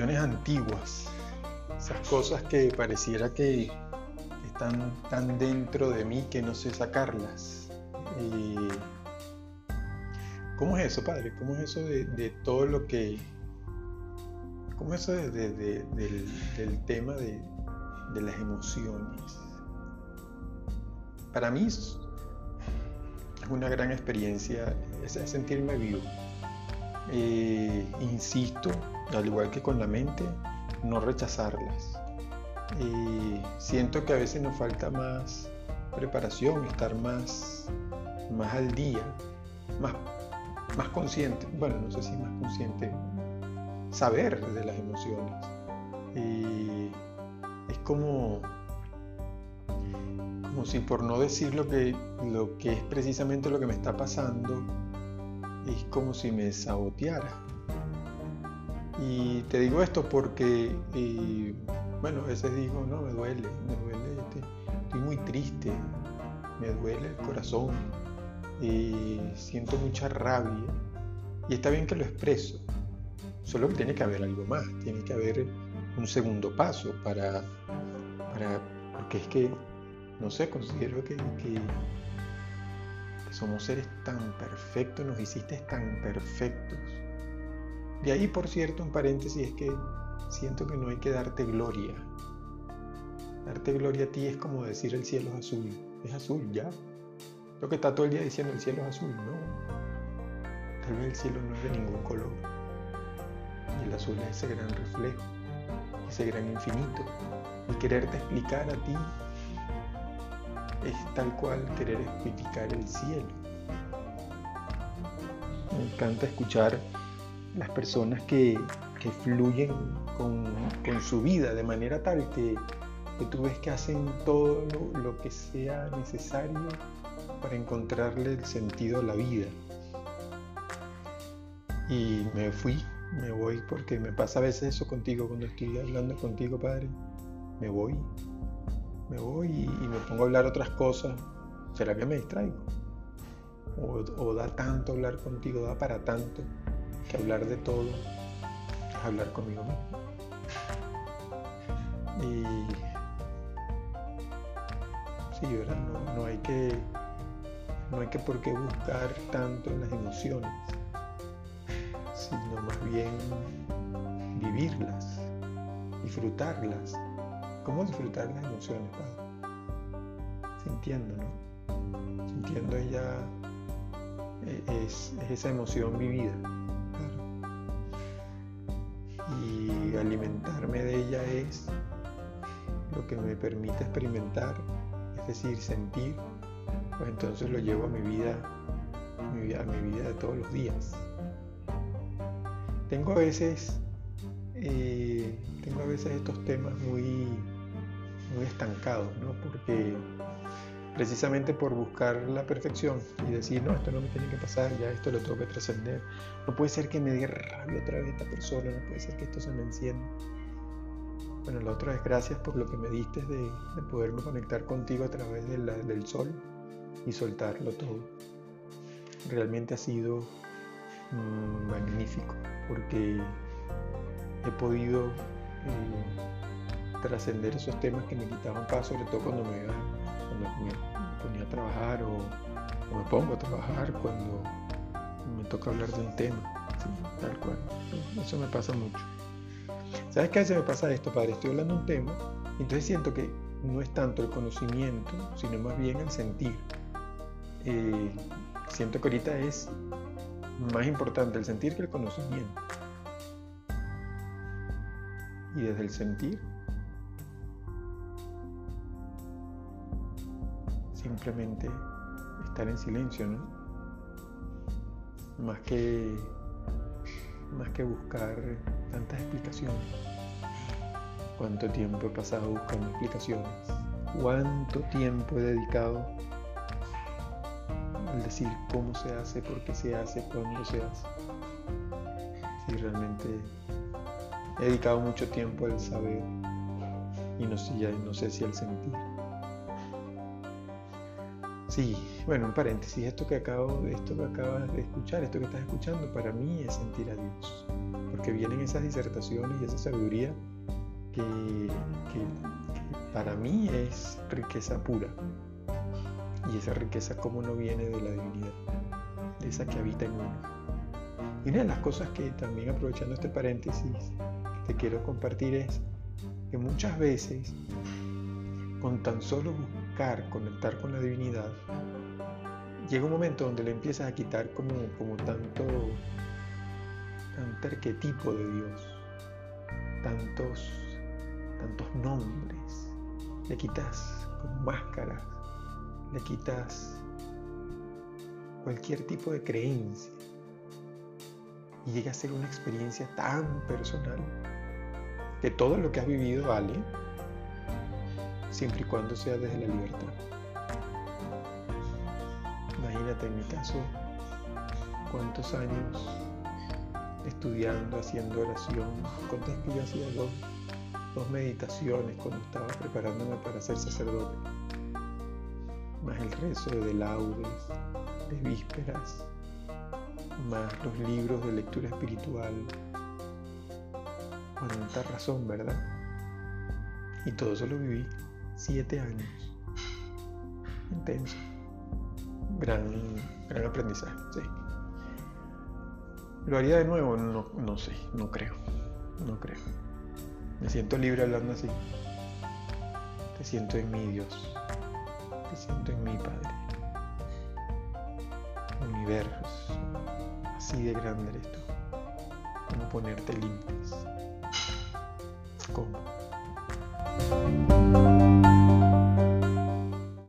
cuestiones antiguas, esas cosas que pareciera que están tan dentro de mí que no sé sacarlas. ¿Cómo es eso, padre? ¿Cómo es eso de, todo lo que... ¿Cómo es eso del, tema de, las emociones? Para mí es una gran experiencia es sentirme vivo. Eh, insisto, al igual que con la mente, no rechazarlas. Eh, siento que a veces nos falta más preparación, estar más, más al día, más, más consciente, bueno, no sé si más consciente, saber de las emociones. Eh, es como, como si por no decir lo que, lo que es precisamente lo que me está pasando, es como si me saboteara. Y te digo esto porque, eh, bueno, a veces digo, no, me duele, me duele, este, estoy muy triste, me duele el corazón, eh, siento mucha rabia. Y está bien que lo expreso, solo que tiene que haber algo más, tiene que haber un segundo paso para, para porque es que, no sé, considero que somos seres tan perfectos, nos hiciste tan perfectos. De ahí, por cierto, un paréntesis es que siento que no hay que darte gloria. Darte gloria a ti es como decir el cielo es azul. Es azul, ya. Lo que está todo el día diciendo el cielo es azul, no. Tal vez el cielo no es de ningún color. Y el azul es ese gran reflejo, ese gran infinito. Y quererte explicar a ti es tal cual querer explicar el cielo. Me encanta escuchar las personas que, fluyen con, su vida de manera tal que, tú ves que hacen todo lo, que sea necesario para encontrarle el sentido a la vida. Y me fui, me voy porque me pasa a veces eso contigo cuando estoy hablando contigo, Padre. Me voy, me voy y, me pongo a hablar otras cosas, ¿será que me distraigo? O, da tanto hablar contigo, da para tanto, que hablar de todo es hablar conmigo mismo. Y sí, ¿verdad? No, hay que no hay que por qué buscar tanto en las emociones, sino más bien vivirlas, disfrutarlas, ¿Cómo disfrutar las emociones? Sintiendo, ¿no? Sintiendo ella eh, es, esa emoción vivida. Y alimentarme de ella es lo que me permite experimentar, es decir, sentir, pues entonces lo llevo a mi vida, a mi vida, mi vida de todos los días. Tengo a veces eh, tengo a veces estos temas muy, muy estancados, ¿no? Porque precisamente por buscar la perfección y decir, no, esto no me tiene que pasar, ya esto lo tengo que trascender. No puede ser que me dé rabia otra vez esta persona, no puede ser que esto se me encienda. Bueno, la otra es gracias por lo que me diste de, poderme conectar contigo a través del sol y soltarlo todo. Realmente ha sido mm, magnífico porque he podido eh, trascender esos temas que me quitaban paz, sobre todo cuando me, ponía a trabajar o, me pongo a trabajar cuando me toca hablar de un tema, tal cual. Eso me pasa mucho. ¿Sabes qué a veces me pasa esto, padre? Estoy hablando de un tema, y entonces siento que no es tanto el conocimiento, sino más bien el sentir. Eh, siento que ahorita es más importante el sentir que el conocimiento y desde el sentir, simplemente estar en silencio, ¿no? Más que, más que buscar tantas explicaciones. ¿Cuánto tiempo he pasado buscando explicaciones? ¿Cuánto tiempo he dedicado al decir cómo se hace, por qué se hace, cuándo se hace? Si realmente He dedicado mucho tiempo al saber y no, sé, no sé si al sentir. Sí, bueno, un paréntesis, esto que acabo, esto que acabas de escuchar, esto que estás escuchando, para mí es sentir a Dios, porque vienen esas disertaciones y esa sabiduría que, para mí es riqueza pura. Y esa riqueza como no viene de la divinidad, de esa que habita en uno. Y una de las cosas que también aprovechando este paréntesis que te quiero compartir es que muchas veces con tan solo buscar conectar con la divinidad, llega un momento donde le empiezas a quitar como, como tanto, arquetipo de Dios, tantos, tantos nombres, le quitas como máscaras, le quitas cualquier tipo de creencia. Y llega a ser una experiencia tan personal que todo lo que has vivido vale siempre y cuando sea desde la libertad. Imagínate en mi caso cuántos años estudiando, haciendo oración, conté que yo hacía dos, dos meditaciones cuando estaba preparándome para ser sacerdote, más el rezo de laudes, de vísperas, más los libros de lectura espiritual. Cuánta razón, ¿verdad? Y todo eso lo viví siete años. Intenso. Gran, gran aprendizaje, sí. ¿Lo haría de nuevo? No, no sé, no creo. No creo. Me siento libre hablando así. Te siento en mi Dios. Te siento en mi Padre. Universo. Así de grande eres tú. Como ponerte límites. ¿Cómo?